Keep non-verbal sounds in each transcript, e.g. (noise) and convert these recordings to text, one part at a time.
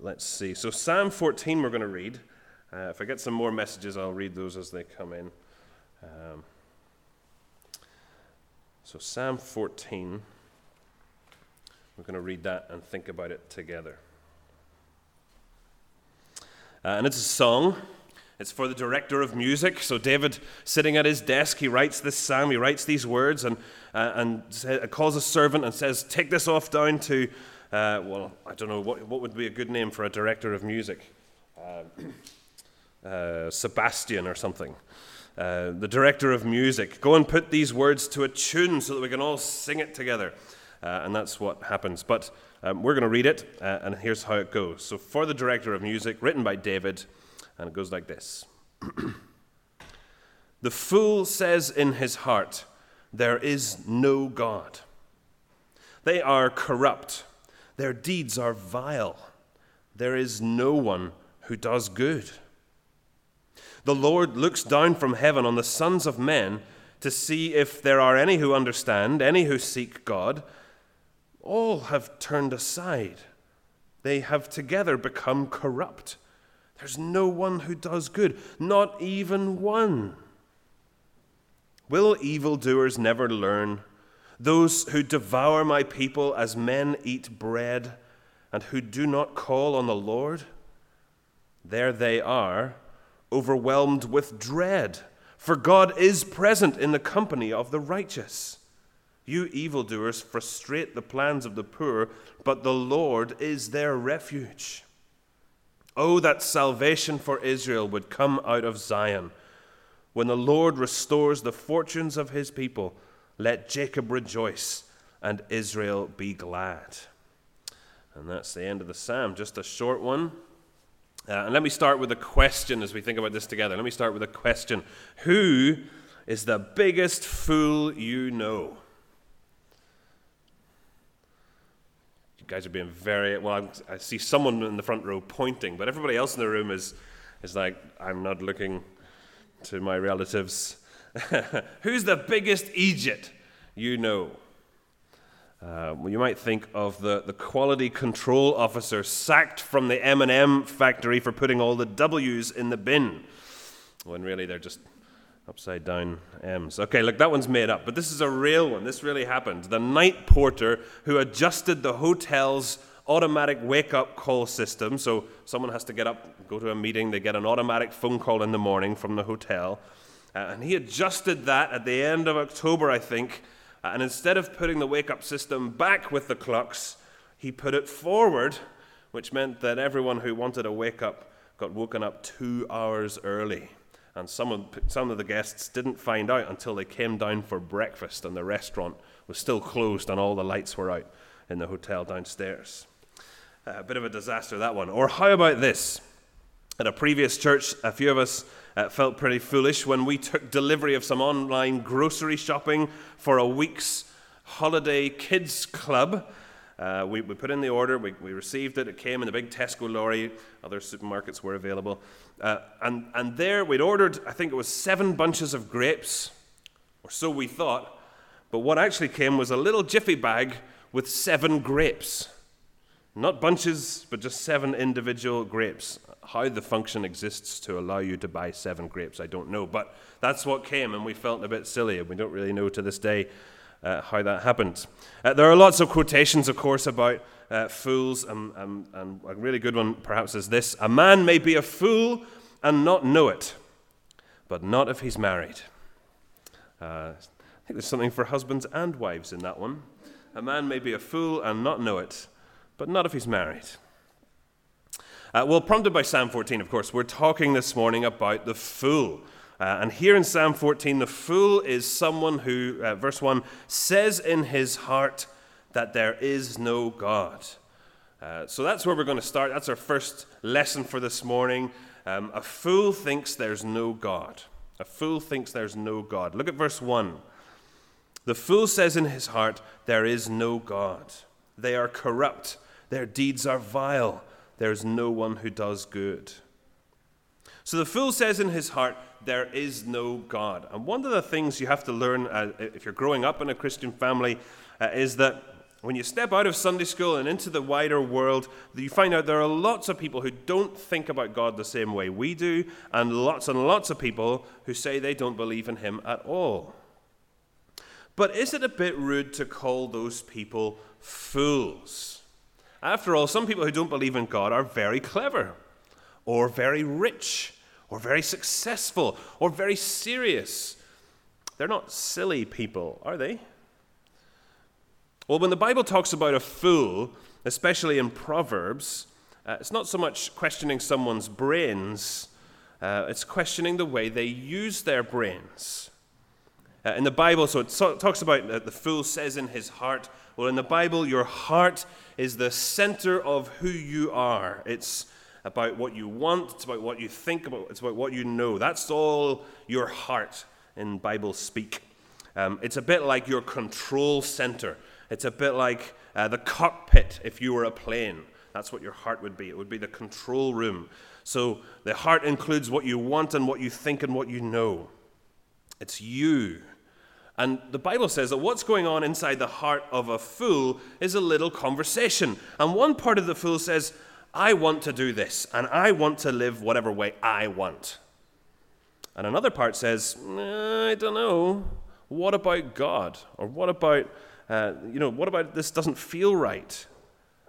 let's see. So, Psalm 14, we're going to read. Uh, if I get some more messages, I'll read those as they come in. Um, so, Psalm 14, we're going to read that and think about it together. Uh, and it's a song. It's for the director of music. So, David, sitting at his desk, he writes this psalm, he writes these words, and, uh, and say, calls a servant and says, Take this off down to, uh, well, I don't know, what, what would be a good name for a director of music? Uh, uh, Sebastian or something. Uh, the director of music. Go and put these words to a tune so that we can all sing it together. and that's what happens. But um, we're going to read it, and here's how it goes. So, for the director of music, written by David. And it goes like this (clears throat) The fool says in his heart, There is no God. They are corrupt, their deeds are vile. There is no one who does good. The Lord looks down from heaven on the sons of men to see if there are any who understand, any who seek God. All have turned aside. They have together become corrupt. There's no one who does good, not even one. Will evildoers never learn? Those who devour my people as men eat bread, and who do not call on the Lord? There they are, overwhelmed with dread, for God is present in the company of the righteous. You evildoers frustrate the plans of the poor, but the Lord is their refuge. Oh, that salvation for Israel would come out of Zion. When the Lord restores the fortunes of his people, let Jacob rejoice and Israel be glad. And that's the end of the psalm, just a short one. Uh, and let me start with a question as we think about this together. Let me start with a question Who is the biggest fool you know? You guys are being very well. I'm, i see someone in the front row pointing, but everybody else in the room is is like, I'm not looking to my relatives. (laughs) Who's the biggest Egypt you know? Uh, well, you might think of the, the quality control officer sacked from the M&M factory for putting all the W's in the bin, when really they're just Upside down M's. Okay, look, that one's made up, but this is a real one. This really happened. The night porter who adjusted the hotel's automatic wake up call system. So someone has to get up, go to a meeting, they get an automatic phone call in the morning from the hotel. Uh, and he adjusted that at the end of October, I think. Uh, and instead of putting the wake up system back with the clocks, he put it forward, which meant that everyone who wanted a wake up got woken up two hours early. And some of, some of the guests didn't find out until they came down for breakfast and the restaurant was still closed and all the lights were out in the hotel downstairs. Uh, a bit of a disaster, that one. Or how about this? At a previous church, a few of us uh, felt pretty foolish when we took delivery of some online grocery shopping for a week's holiday kids club. Uh, we, we, put in the order, we, we, received it, it came in a big Tesco lorry, other supermarkets were available. Uh, and, and there we'd ordered, I think it was seven bunches of grapes, or so we thought. But what actually came was a little jiffy bag with seven grapes. Not bunches, but just seven individual grapes. How the function exists to allow you to buy seven grapes, I don't know. But that's what came, and we felt a bit silly. And we don't really know to this day uh, how that happened. Uh, there are lots of quotations, of course, about uh, fools, and, and, and a really good one perhaps is this A man may be a fool and not know it, but not if he's married. Uh, I think there's something for husbands and wives in that one. A man may be a fool and not know it, but not if he's married. Uh, well, prompted by Psalm 14, of course, we're talking this morning about the fool. Uh, and here in Psalm 14, the fool is someone who, uh, verse 1, says in his heart that there is no God. Uh, so that's where we're going to start. That's our first lesson for this morning. Um, a fool thinks there's no God. A fool thinks there's no God. Look at verse 1. The fool says in his heart, There is no God. They are corrupt. Their deeds are vile. There is no one who does good. So the fool says in his heart, there is no God. And one of the things you have to learn uh, if you're growing up in a Christian family uh, is that when you step out of Sunday school and into the wider world, you find out there are lots of people who don't think about God the same way we do, and lots and lots of people who say they don't believe in Him at all. But is it a bit rude to call those people fools? After all, some people who don't believe in God are very clever, or very rich, or very successful, or very serious. They're not silly people, are they? Well, when the Bible talks about a fool, especially in Proverbs, uh, it's not so much questioning someone's brains, uh, it's questioning the way they use their brains. Uh, in the Bible, so it so- talks about uh, the fool says in his heart. Well, in the Bible, your heart is the center of who you are. It's about what you want, it's about what you think about, it's about what you know. That's all your heart in Bible speak. Um, it's a bit like your control center. It's a bit like uh, the cockpit if you were a plane. That's what your heart would be. It would be the control room. So the heart includes what you want and what you think and what you know. It's you. And the Bible says that what's going on inside the heart of a fool is a little conversation. And one part of the fool says, I want to do this, and I want to live whatever way I want. And another part says, I don't know. What about God? Or what about uh, you know, what about this doesn't feel right?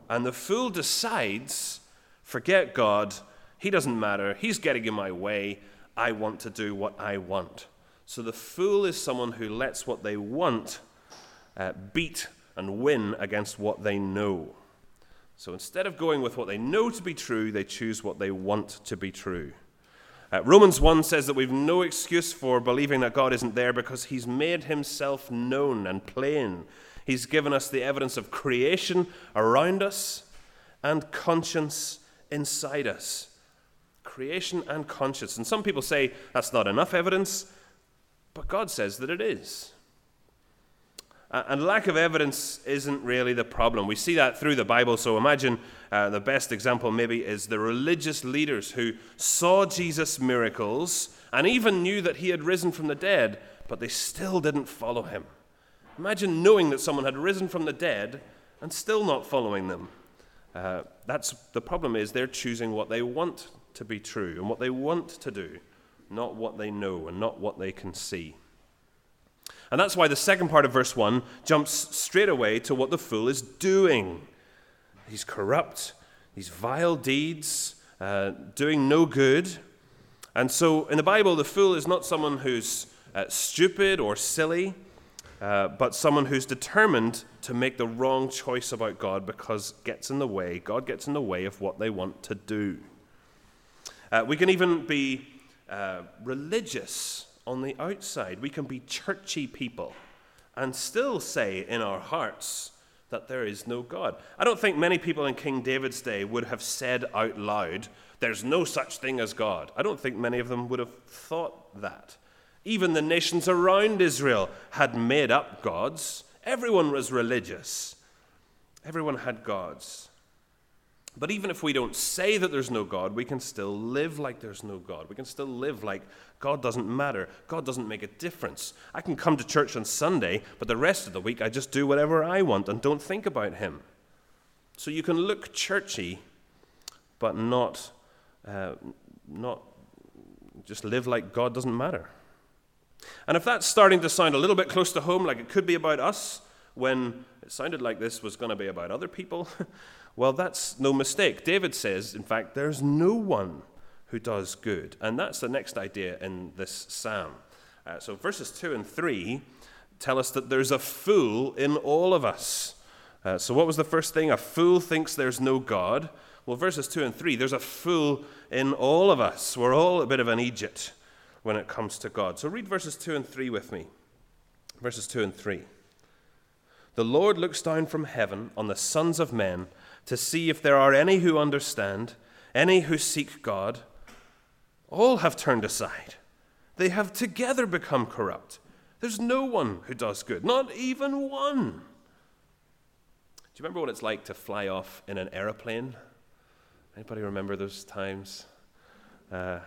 And the fool decides, forget God, he doesn't matter, he's getting in my way, I want to do what I want. So the fool is someone who lets what they want uh, beat and win against what they know. So instead of going with what they know to be true, they choose what they want to be true. Uh, Romans 1 says that we've no excuse for believing that God isn't there because he's made himself known and plain He's given us the evidence of creation around us and conscience inside us. Creation and conscience. And some people say that's not enough evidence, but God says that it is. And lack of evidence isn't really the problem. We see that through the Bible. So imagine uh, the best example, maybe, is the religious leaders who saw Jesus' miracles and even knew that he had risen from the dead, but they still didn't follow him. Imagine knowing that someone had risen from the dead and still not following them. Uh, that's the problem is they're choosing what they want to be true and what they want to do, not what they know and not what they can see. And that's why the second part of verse 1 jumps straight away to what the fool is doing. He's corrupt, these vile deeds, uh, doing no good. And so in the Bible, the fool is not someone who's uh, stupid or silly. Uh, but someone who's determined to make the wrong choice about God because gets in the way, God gets in the way of what they want to do. Uh, we can even be uh, religious on the outside. We can be churchy people and still say in our hearts that there is no God. I don't think many people in King David's day would have said out loud, There's no such thing as God. I don't think many of them would have thought that. Even the nations around Israel had made up gods. Everyone was religious, everyone had gods. But even if we don't say that there's no God, we can still live like there's no God. We can still live like God doesn't matter. God doesn't make a difference. I can come to church on Sunday, but the rest of the week I just do whatever I want and don't think about Him. So you can look churchy, but not, uh, not just live like God doesn't matter. And if that's starting to sound a little bit close to home, like it could be about us, when it sounded like this was going to be about other people, (laughs) well, that's no mistake. David says, in fact, there's no one who does good. And that's the next idea in this psalm. Uh, so verses 2 and 3 tell us that there's a fool in all of us. Uh, so, what was the first thing? A fool thinks there's no God. Well, verses 2 and 3, there's a fool in all of us. We're all a bit of an Egypt when it comes to God. So read verses 2 and 3 with me. Verses 2 and 3. The Lord looks down from heaven on the sons of men to see if there are any who understand, any who seek God. All have turned aside. They have together become corrupt. There's no one who does good, not even one. Do you remember what it's like to fly off in an aeroplane? Anybody remember those times? Uh,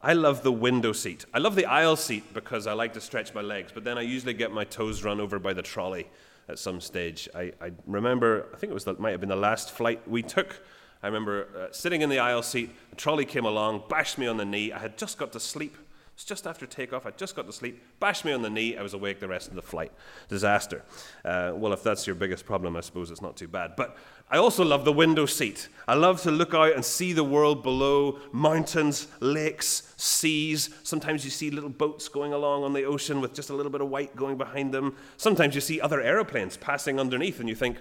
I love the window seat. I love the aisle seat because I like to stretch my legs, but then I usually get my toes run over by the trolley at some stage. I, I remember, I think it was the, might have been the last flight we took. I remember uh, sitting in the aisle seat, a trolley came along, bashed me on the knee. I had just got to sleep. It's just after takeoff. I just got to sleep, bashed me on the knee. I was awake the rest of the flight. Disaster. Uh, well, if that's your biggest problem, I suppose it's not too bad. But I also love the window seat. I love to look out and see the world below mountains, lakes, seas. Sometimes you see little boats going along on the ocean with just a little bit of white going behind them. Sometimes you see other aeroplanes passing underneath, and you think,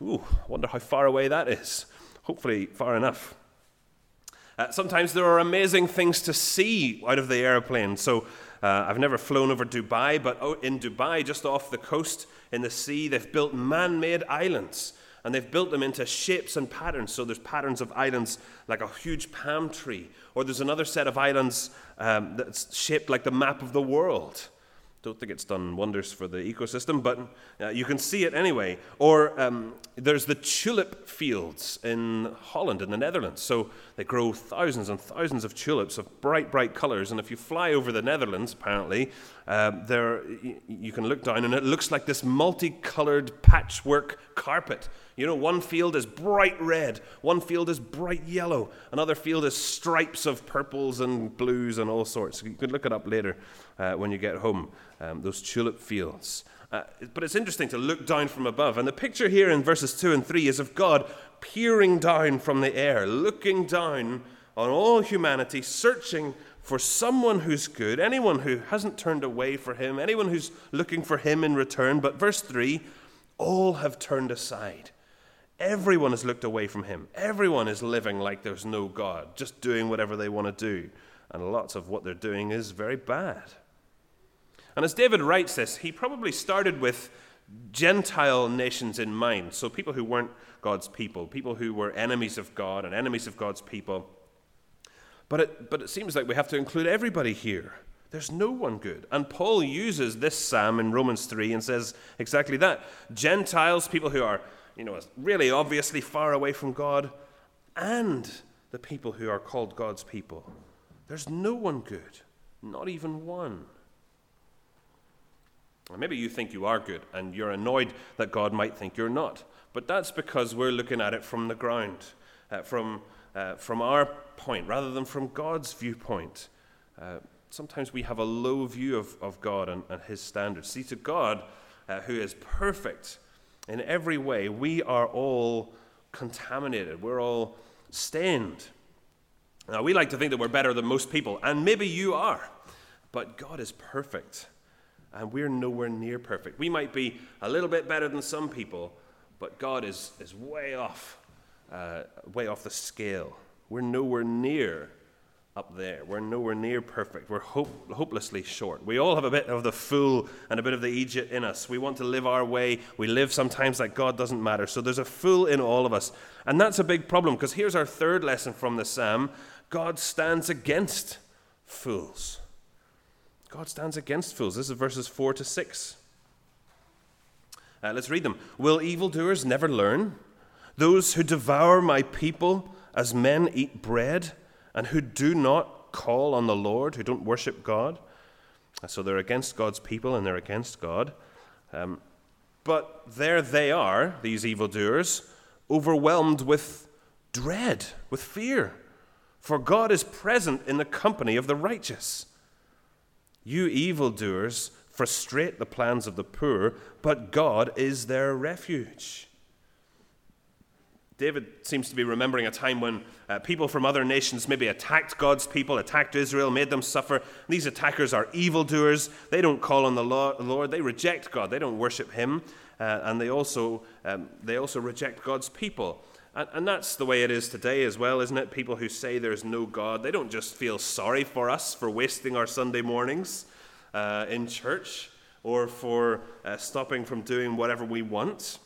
ooh, I wonder how far away that is. Hopefully, far enough. Uh, sometimes there are amazing things to see out of the airplane. So uh, I've never flown over Dubai, but in Dubai, just off the coast in the sea, they've built man made islands. And they've built them into shapes and patterns. So there's patterns of islands like a huge palm tree, or there's another set of islands um, that's shaped like the map of the world. Don't think it's done wonders for the ecosystem, but uh, you can see it anyway. Or um, there's the tulip fields in Holland, in the Netherlands. So they grow thousands and thousands of tulips of bright, bright colors. And if you fly over the Netherlands, apparently, uh, there you can look down, and it looks like this multicolored patchwork carpet. You know, one field is bright red, one field is bright yellow, another field is stripes of purples and blues and all sorts. You can look it up later uh, when you get home um, those tulip fields. Uh, but it's interesting to look down from above. And the picture here in verses 2 and 3 is of God peering down from the air, looking down on all humanity, searching for someone who's good, anyone who hasn't turned away for him, anyone who's looking for him in return. But verse 3 all have turned aside. Everyone has looked away from him. Everyone is living like there's no God, just doing whatever they want to do. And lots of what they're doing is very bad. And as David writes this, he probably started with Gentile nations in mind. So people who weren't God's people, people who were enemies of God and enemies of God's people. But it, but it seems like we have to include everybody here. There's no one good. And Paul uses this psalm in Romans 3 and says exactly that. Gentiles, people who are, you know, really obviously far away from God, and the people who are called God's people. There's no one good, not even one. Maybe you think you are good and you're annoyed that God might think you're not. But that's because we're looking at it from the ground, uh, from, uh, from our point, rather than from God's viewpoint. Uh, sometimes we have a low view of, of God and, and His standards. See, to God, uh, who is perfect in every way, we are all contaminated, we're all stained. Now, we like to think that we're better than most people, and maybe you are, but God is perfect and we're nowhere near perfect. We might be a little bit better than some people, but God is, is way off, uh, way off the scale. We're nowhere near up there. We're nowhere near perfect. We're hope, hopelessly short. We all have a bit of the fool and a bit of the Egypt in us. We want to live our way. We live sometimes like God doesn't matter. So there's a fool in all of us. And that's a big problem because here's our third lesson from the Psalm God stands against fools. God stands against fools. This is verses 4 to 6. Uh, let's read them. Will evildoers never learn? Those who devour my people as men eat bread, and who do not call on the Lord, who don't worship God. So they're against God's people and they're against God. Um, but there they are, these evildoers, overwhelmed with dread, with fear. For God is present in the company of the righteous. You evildoers frustrate the plans of the poor, but God is their refuge. David seems to be remembering a time when uh, people from other nations maybe attacked God's people, attacked Israel, made them suffer. These attackers are evildoers. They don't call on the Lord, they reject God, they don't worship Him, uh, and they also, um, they also reject God's people. And, and that's the way it is today as well, isn't it? People who say there's no God, they don't just feel sorry for us for wasting our Sunday mornings uh, in church or for uh, stopping from doing whatever we want.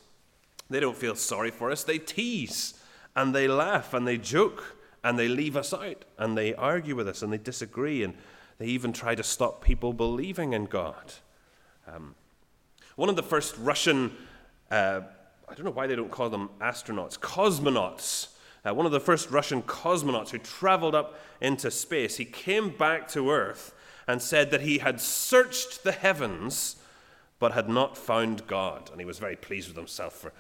They don't feel sorry for us. They tease and they laugh and they joke and they leave us out and they argue with us and they disagree and they even try to stop people believing in God. Um, one of the first Russian uh, I don't know why they don't call them astronauts, cosmonauts. Uh, one of the first Russian cosmonauts who traveled up into space, he came back to Earth and said that he had searched the heavens, but had not found God. And he was very pleased with himself for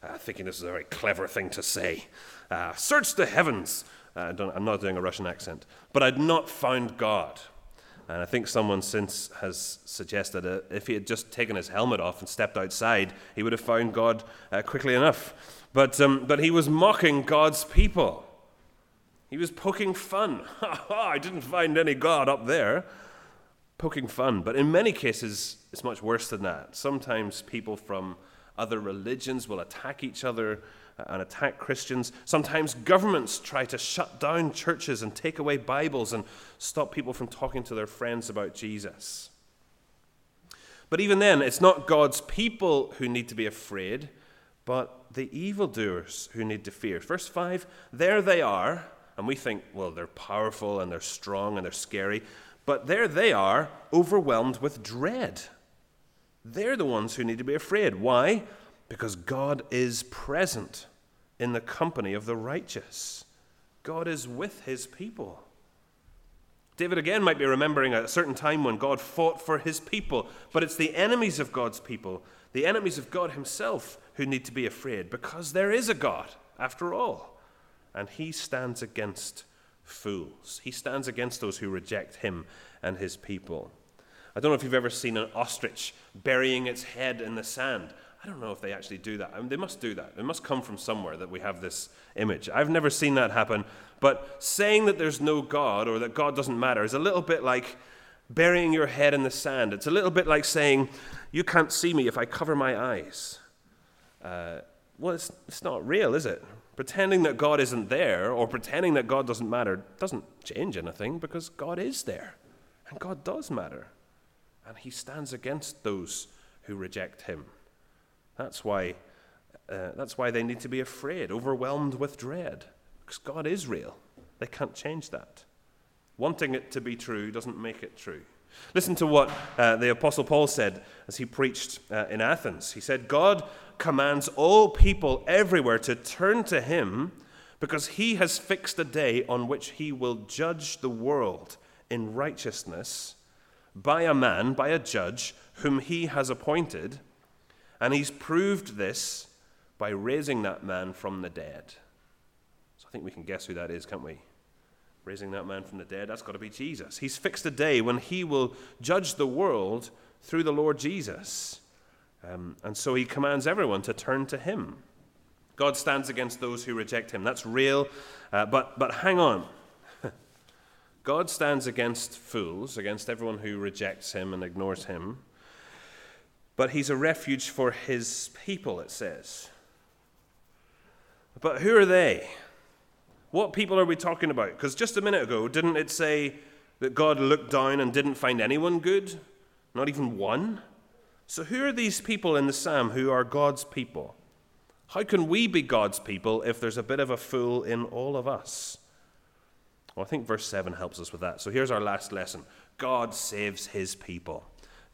uh, thinking this is a very clever thing to say. Uh, Search the heavens. Uh, I'm not doing a Russian accent. But I'd not found God. And I think someone since has suggested that if he had just taken his helmet off and stepped outside, he would have found God uh, quickly enough. But, um, but he was mocking God's people. He was poking fun. (laughs) I didn't find any God up there. Poking fun. But in many cases, it's much worse than that. Sometimes people from other religions will attack each other uh, and attack Christians. Sometimes governments try to shut down churches and take away Bibles and stop people from talking to their friends about Jesus. But even then, it's not God's people who need to be afraid, but the evildoers who need to fear. Verse 5 there they are, and we think, well, they're powerful and they're strong and they're scary, but there they are, overwhelmed with dread. They're the ones who need to be afraid. Why? Because God is present in the company of the righteous. God is with his people. David again might be remembering a certain time when God fought for his people, but it's the enemies of God's people, the enemies of God himself, who need to be afraid because there is a God, after all. And he stands against fools, he stands against those who reject him and his people. I don't know if you've ever seen an ostrich burying its head in the sand. I don't know if they actually do that. I mean, they must do that. It must come from somewhere that we have this image. I've never seen that happen. But saying that there's no God or that God doesn't matter is a little bit like burying your head in the sand. It's a little bit like saying, You can't see me if I cover my eyes. Uh, well, it's, it's not real, is it? Pretending that God isn't there or pretending that God doesn't matter doesn't change anything because God is there and God does matter. And He stands against those who reject Him. That's why, uh, that's why they need to be afraid, overwhelmed with dread, because God is real. They can't change that. Wanting it to be true doesn't make it true. Listen to what uh, the Apostle Paul said as he preached uh, in Athens. He said, God commands all people everywhere to turn to him because he has fixed a day on which he will judge the world in righteousness by a man, by a judge, whom he has appointed and he's proved this by raising that man from the dead. So I think we can guess who that is, can't we? Raising that man from the dead, that's got to be Jesus. He's fixed a day when he will judge the world through the Lord Jesus. Um, and so he commands everyone to turn to him. God stands against those who reject him. That's real. Uh, but, but hang on. (laughs) God stands against fools, against everyone who rejects him and ignores him but he's a refuge for his people, it says. But who are they? What people are we talking about? Because just a minute ago, didn't it say that God looked down and didn't find anyone good? Not even one? So, who are these people in the psalm who are God's people? How can we be God's people if there's a bit of a fool in all of us? Well, I think verse 7 helps us with that. So, here's our last lesson God saves his people.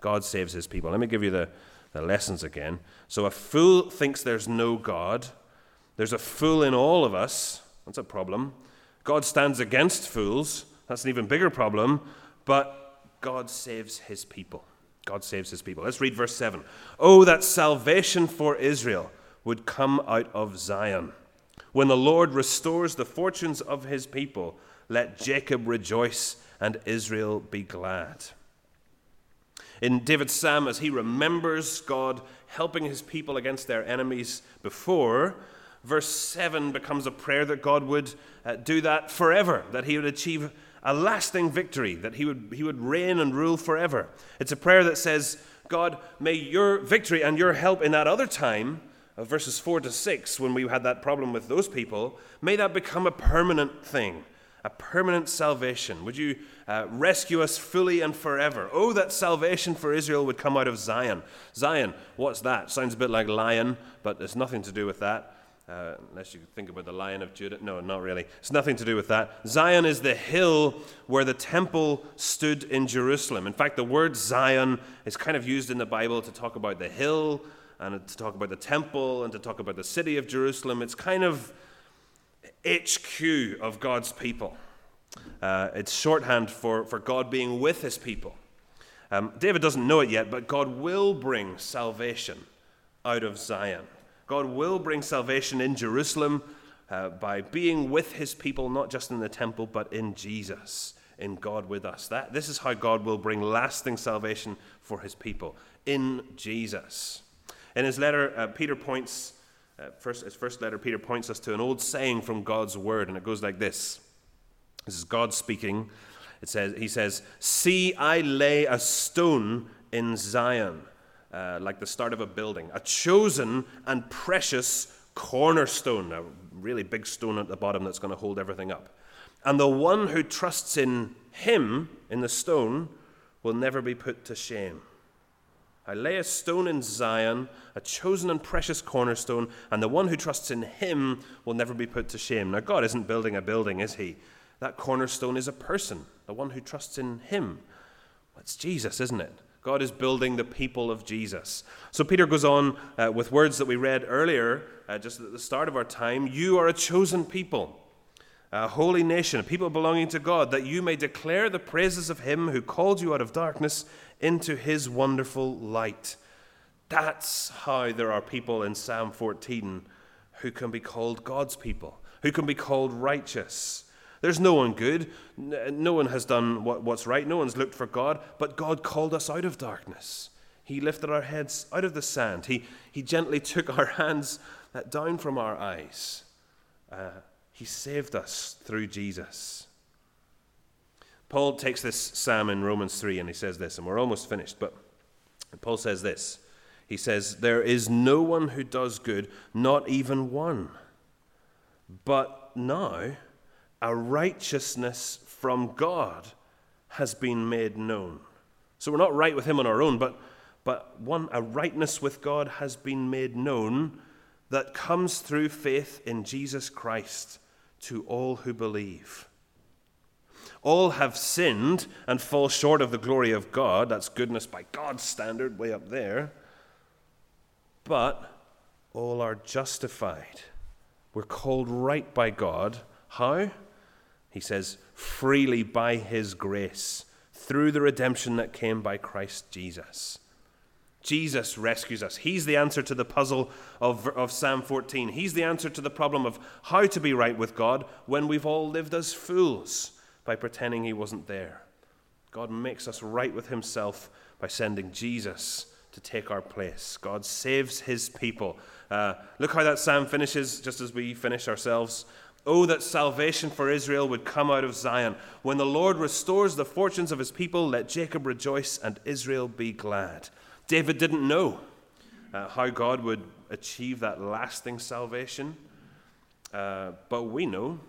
God saves his people. Let me give you the, the lessons again. So, a fool thinks there's no God. There's a fool in all of us. That's a problem. God stands against fools. That's an even bigger problem. But God saves his people. God saves his people. Let's read verse 7. Oh, that salvation for Israel would come out of Zion. When the Lord restores the fortunes of his people, let Jacob rejoice and Israel be glad. In David's psalm, as he remembers God helping his people against their enemies before, verse 7 becomes a prayer that God would uh, do that forever, that he would achieve a lasting victory, that he would, he would reign and rule forever. It's a prayer that says, God, may your victory and your help in that other time, of verses 4 to 6, when we had that problem with those people, may that become a permanent thing a permanent salvation? Would you uh, rescue us fully and forever? Oh, that salvation for Israel would come out of Zion. Zion, what's that? Sounds a bit like lion, but there's nothing to do with that. Uh, unless you think about the Lion of Judah. No, not really. It's nothing to do with that. Zion is the hill where the temple stood in Jerusalem. In fact, the word Zion is kind of used in the Bible to talk about the hill and to talk about the temple and to talk about the city of Jerusalem. It's kind of HQ of God's people. Uh, it's shorthand for, for God being with his people. Um, David doesn't know it yet, but God will bring salvation out of Zion. God will bring salvation in Jerusalem uh, by being with his people, not just in the temple, but in Jesus, in God with us. That, this is how God will bring lasting salvation for his people, in Jesus. In his letter, uh, Peter points, uh, first, his first letter, Peter points us to an old saying from God's word, and it goes like this. This is God speaking. It says, he says, See, I lay a stone in Zion, uh, like the start of a building, a chosen and precious cornerstone, a really big stone at the bottom that's going to hold everything up. And the one who trusts in him, in the stone, will never be put to shame. I lay a stone in Zion, a chosen and precious cornerstone, and the one who trusts in him will never be put to shame. Now, God isn't building a building, is he? That cornerstone is a person, the one who trusts in him. That's Jesus, isn't it? God is building the people of Jesus. So Peter goes on uh, with words that we read earlier, uh, just at the start of our time. You are a chosen people, a holy nation, a people belonging to God, that you may declare the praises of him who called you out of darkness into his wonderful light. That's how there are people in Psalm 14 who can be called God's people, who can be called righteous there's no one good. No one has done what, what's right. No one's looked for God. But God called us out of darkness. He lifted our heads out of the sand. He, he gently took (laughs) our hands uh, down from our eyes. Uh, he saved us through Jesus. Paul takes this psalm in Romans 3 and he says this, and we're almost finished, but Paul says this. He says, There is no one who does good, not even one. But now, a righteousness from God has been made known. So we're not right with Him on our own, but, but one, a rightness with God has been made known that comes through faith in Jesus Christ to all who believe. All have sinned and fall short of the glory of God. That's goodness by God's standard, way up there. But all are justified. We're called right by God. How? He says, freely by his grace, through the redemption that came by Christ Jesus. Jesus rescues us. He's the answer to the puzzle of, of Psalm 14. He's the answer to the problem of how to be right with God when we've all lived as fools by pretending He wasn't there. God makes us right with Himself by sending Jesus to take our place. God saves His people. Uh, look how that psalm finishes, just as we finish ourselves. Oh, that salvation for Israel would come out of Zion. When the Lord restores the fortunes of his people, let Jacob rejoice and Israel be glad. David didn't know uh, how God would achieve that lasting salvation, uh, but we know.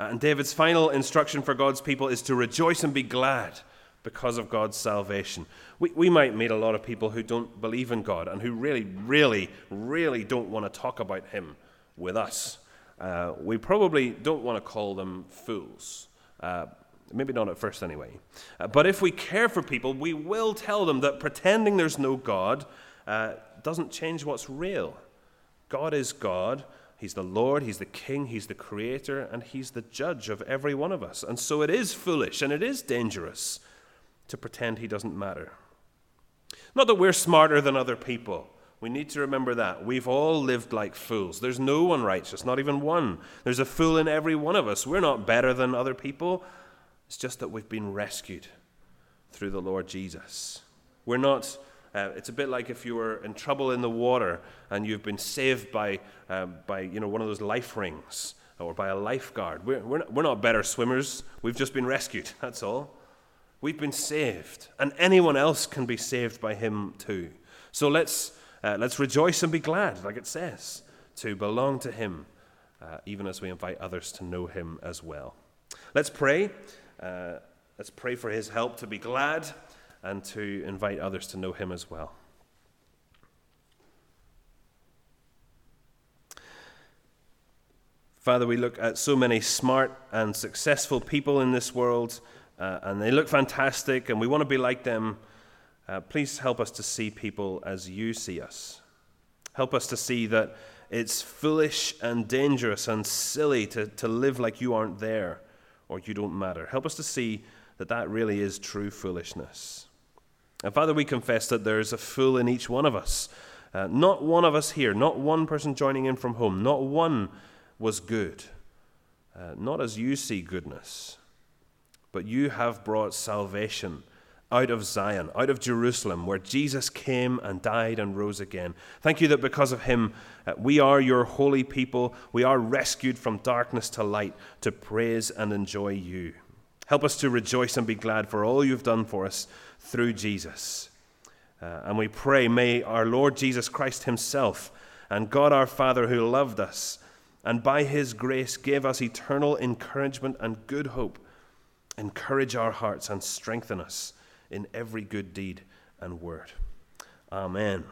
Uh, and David's final instruction for God's people is to rejoice and be glad because of God's salvation. We, we might meet a lot of people who don't believe in God and who really, really, really don't want to talk about Him with us. Uh, we probably don't want to call them fools. Uh, maybe not at first, anyway. Uh, but if we care for people, we will tell them that pretending there's no God uh, doesn't change what's real. God is God. He's the Lord, He's the King, He's the Creator, and He's the judge of every one of us. And so it is foolish and it is dangerous to pretend He doesn't matter. Not that we're smarter than other people. We need to remember that. We've all lived like fools. There's no one righteous, not even one. There's a fool in every one of us. We're not better than other people. It's just that we've been rescued through the Lord Jesus. We're not, uh, it's a bit like if you were in trouble in the water and you've been saved by, uh, by you know, one of those life rings or by a lifeguard. We're, we're, not, we're not better swimmers. We've just been rescued. (laughs) That's all. We've been saved. And anyone else can be saved by Him too. So let's uh, let's rejoice and be glad, like it says, to belong to Him, uh, even as we invite others to know Him as well. Let's pray. Uh, let's pray for His help to be glad and to invite others to know Him as well. Father, we look at so many smart and successful people in this world, uh, and they look fantastic, and we want to be like them. Uh, please help us to see people as you see us. Help us to see that it's foolish and dangerous and silly to, to live like you aren't there or you don't matter. Help us to see that that really is true foolishness. And Father, we confess that there is a fool in each one of us. Uh, not one of us here, not one person joining in from home, not one was good. Uh, not as you see goodness, but you have brought salvation out of Zion, out of Jerusalem, where Jesus came and died and rose again. Thank you that because of him, uh, we are your holy people. We are rescued from darkness to light to praise and enjoy you. Help us to rejoice and be glad for all you've done for us through Jesus. Uh, and we pray, may our Lord Jesus Christ himself and God our Father, who loved us and by his grace gave us eternal encouragement and good hope, encourage our hearts and strengthen us in every good deed and word. Amen.